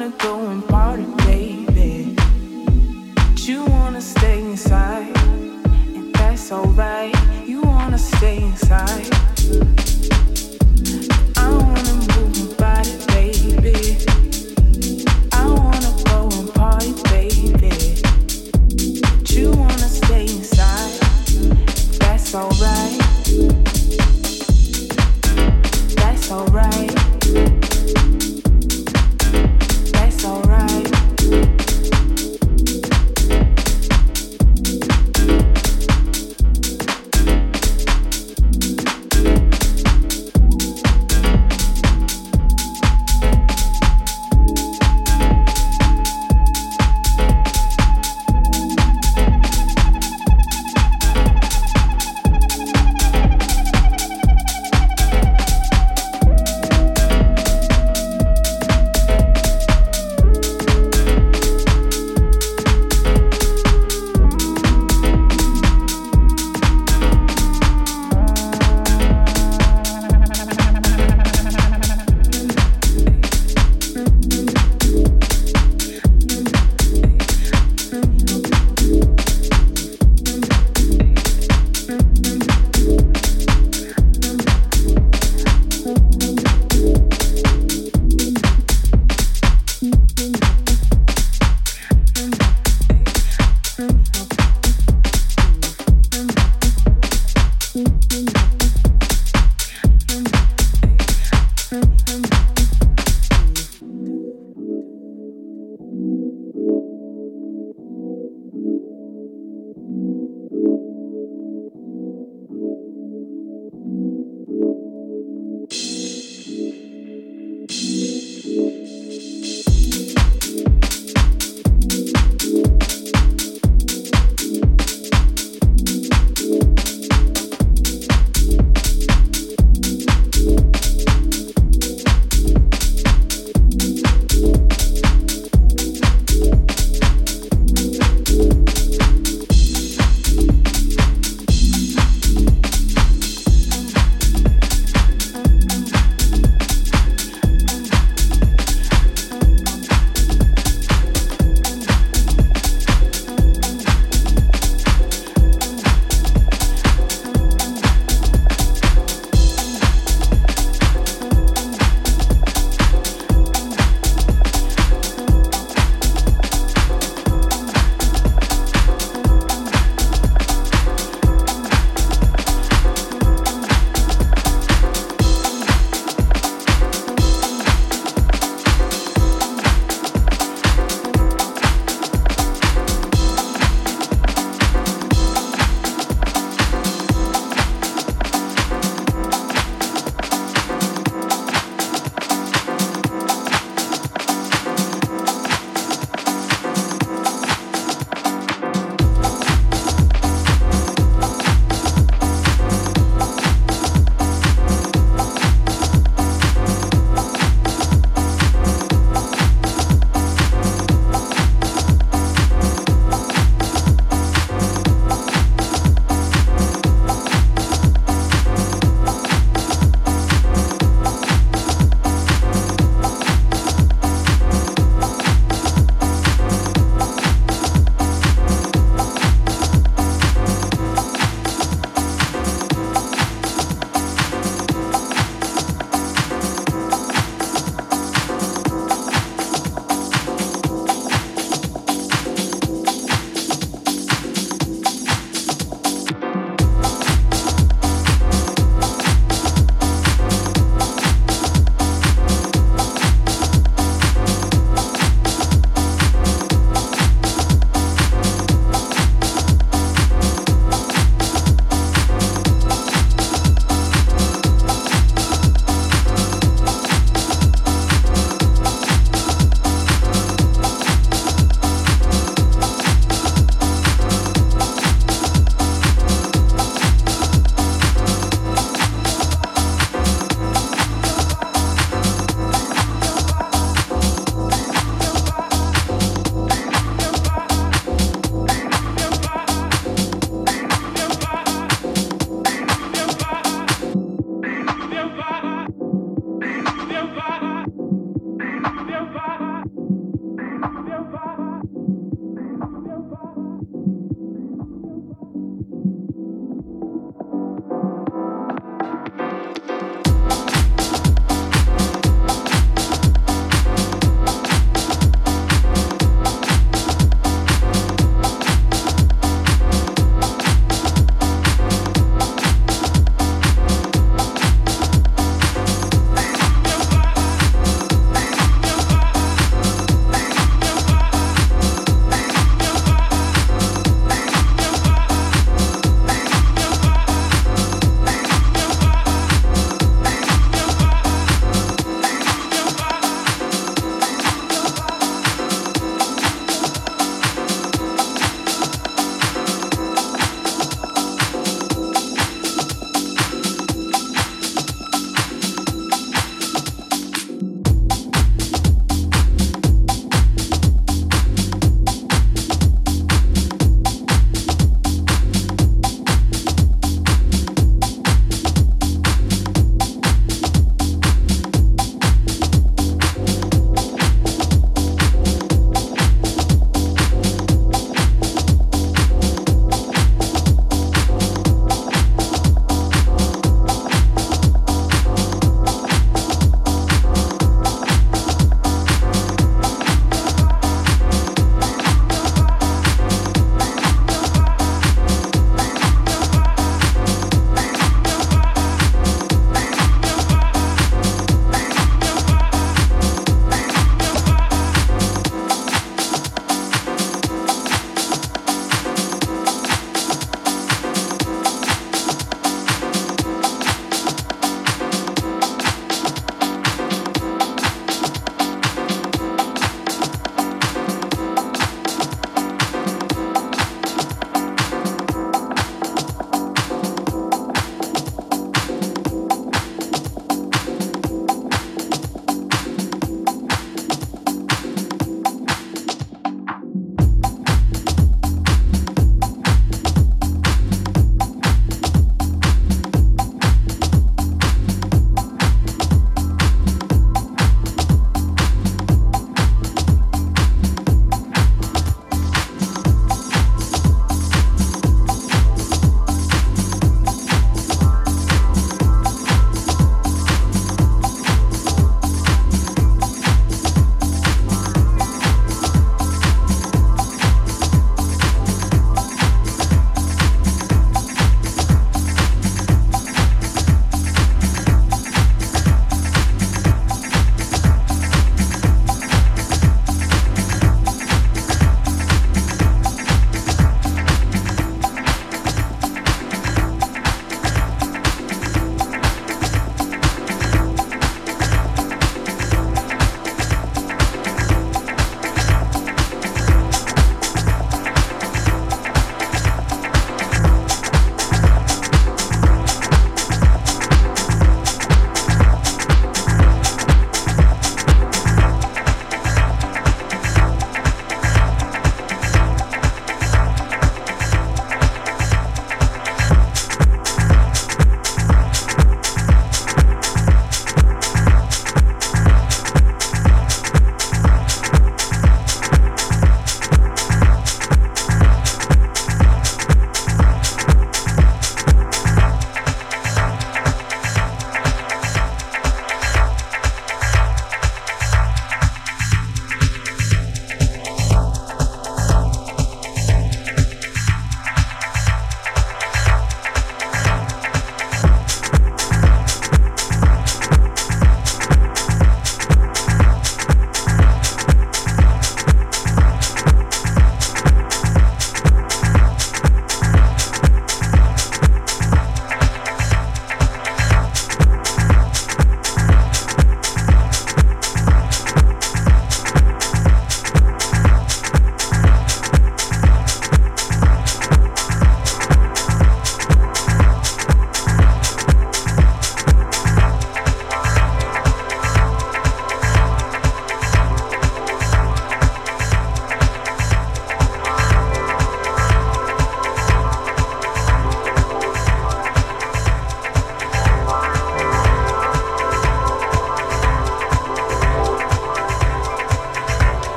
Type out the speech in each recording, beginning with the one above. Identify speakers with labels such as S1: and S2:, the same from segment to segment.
S1: wanna go and party, baby. But you wanna stay inside, and that's alright. You
S2: wanna stay inside.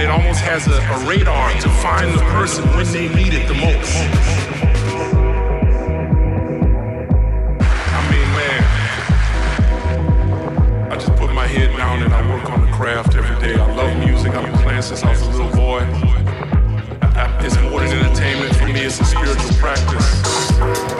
S2: And it almost has a, a radar to find the person when they need it the most. I mean, man, I just put my head down and I work on the craft every day. I love music. I've been playing since I was a little boy. I, I, it's more than entertainment for me. It's a spiritual practice.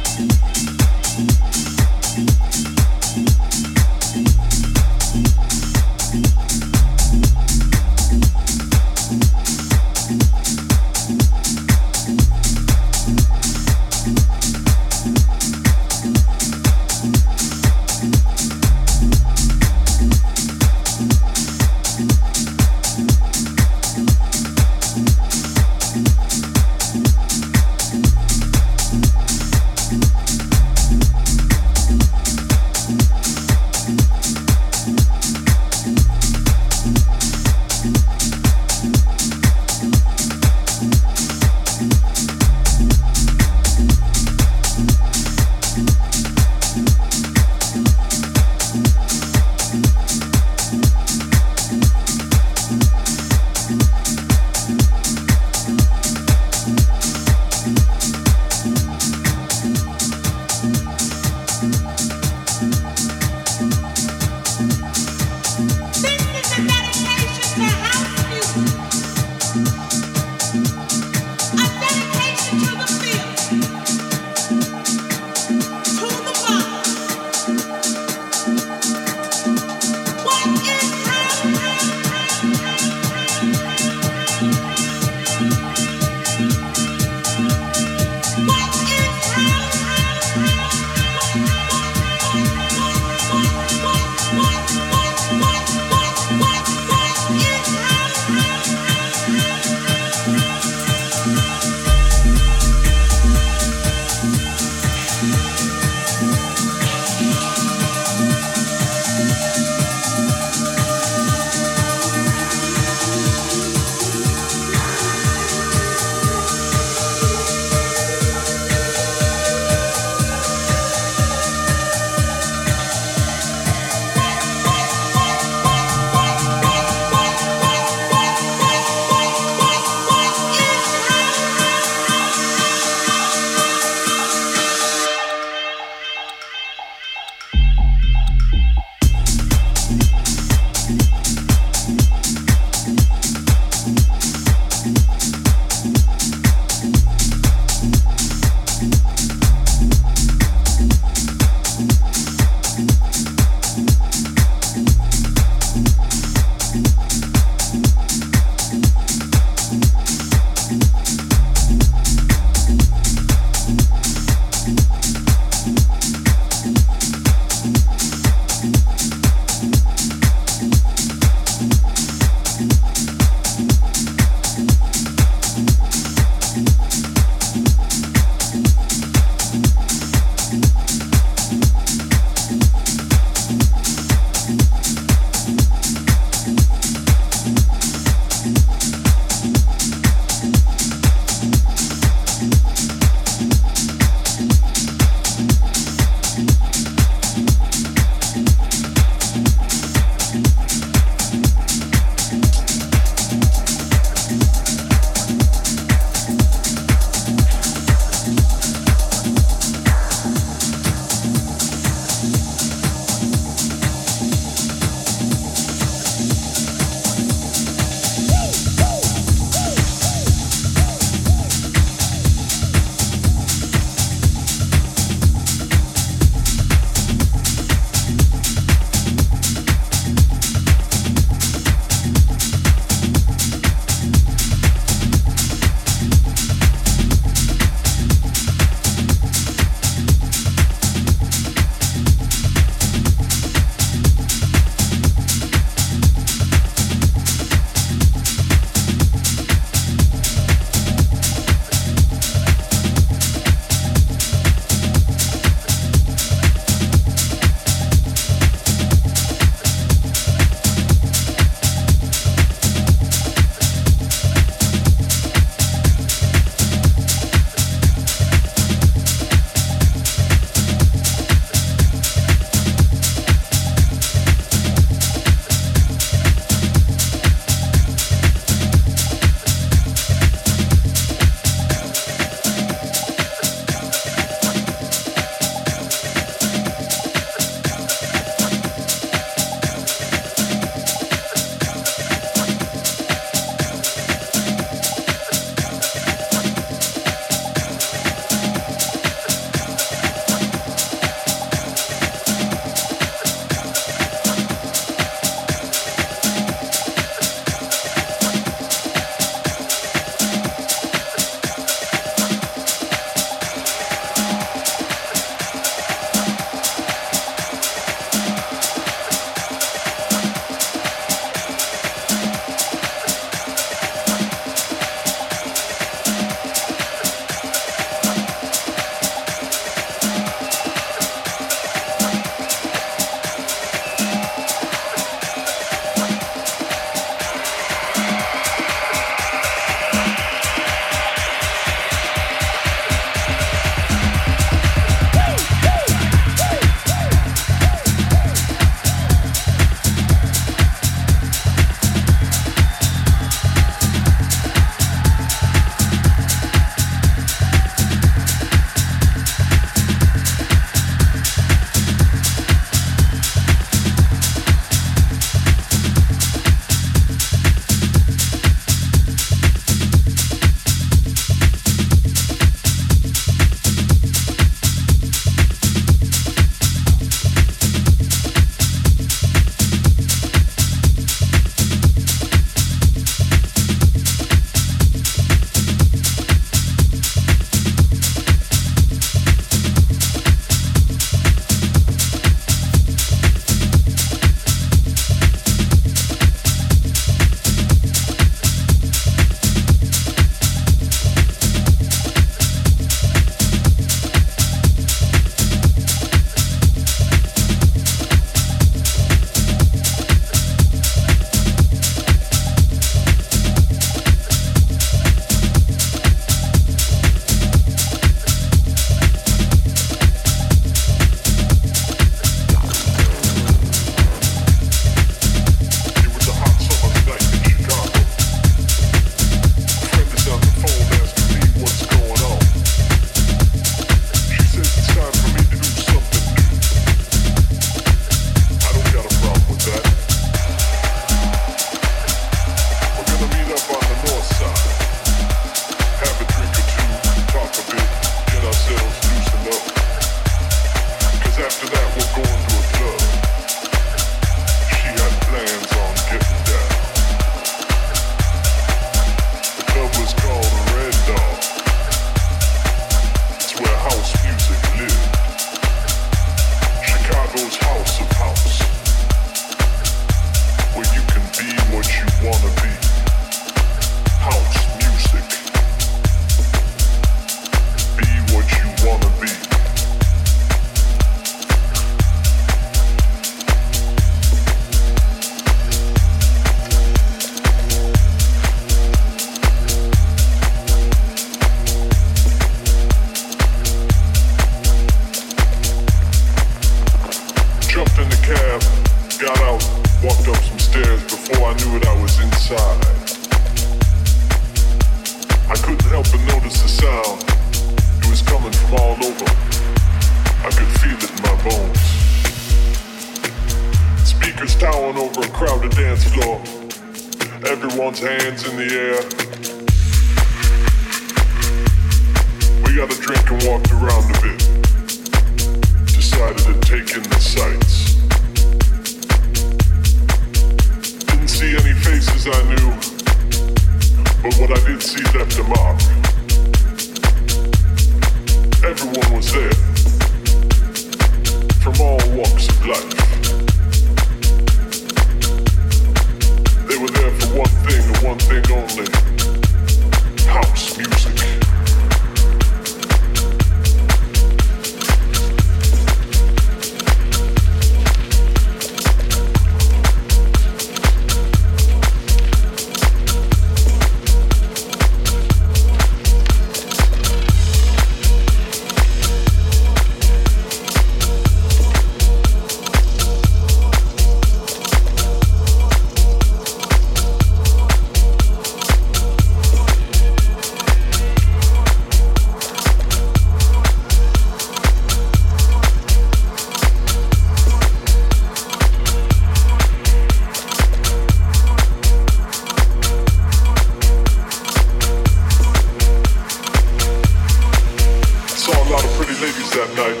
S1: Ladies that night,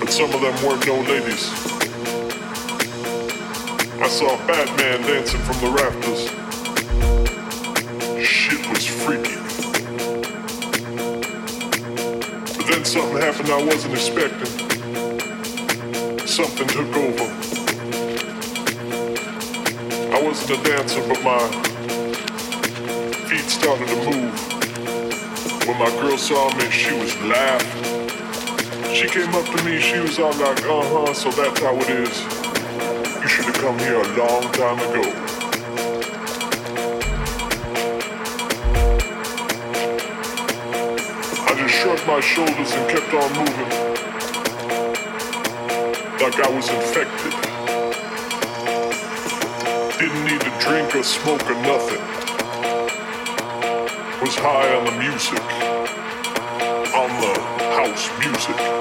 S1: but some of them weren't no ladies. I saw Batman dancing from the rafters. Shit was freaky. But then something happened I wasn't expecting. Something took over. I wasn't a dancer, but my feet started to move. When my girl saw me, she was laughing. She came up to me, she was all like, uh huh, so that's how it is. You should have come here a long time ago. I just shrugged my shoulders and kept on moving. Like I was infected. Didn't need to drink or smoke or nothing was high on the music, music.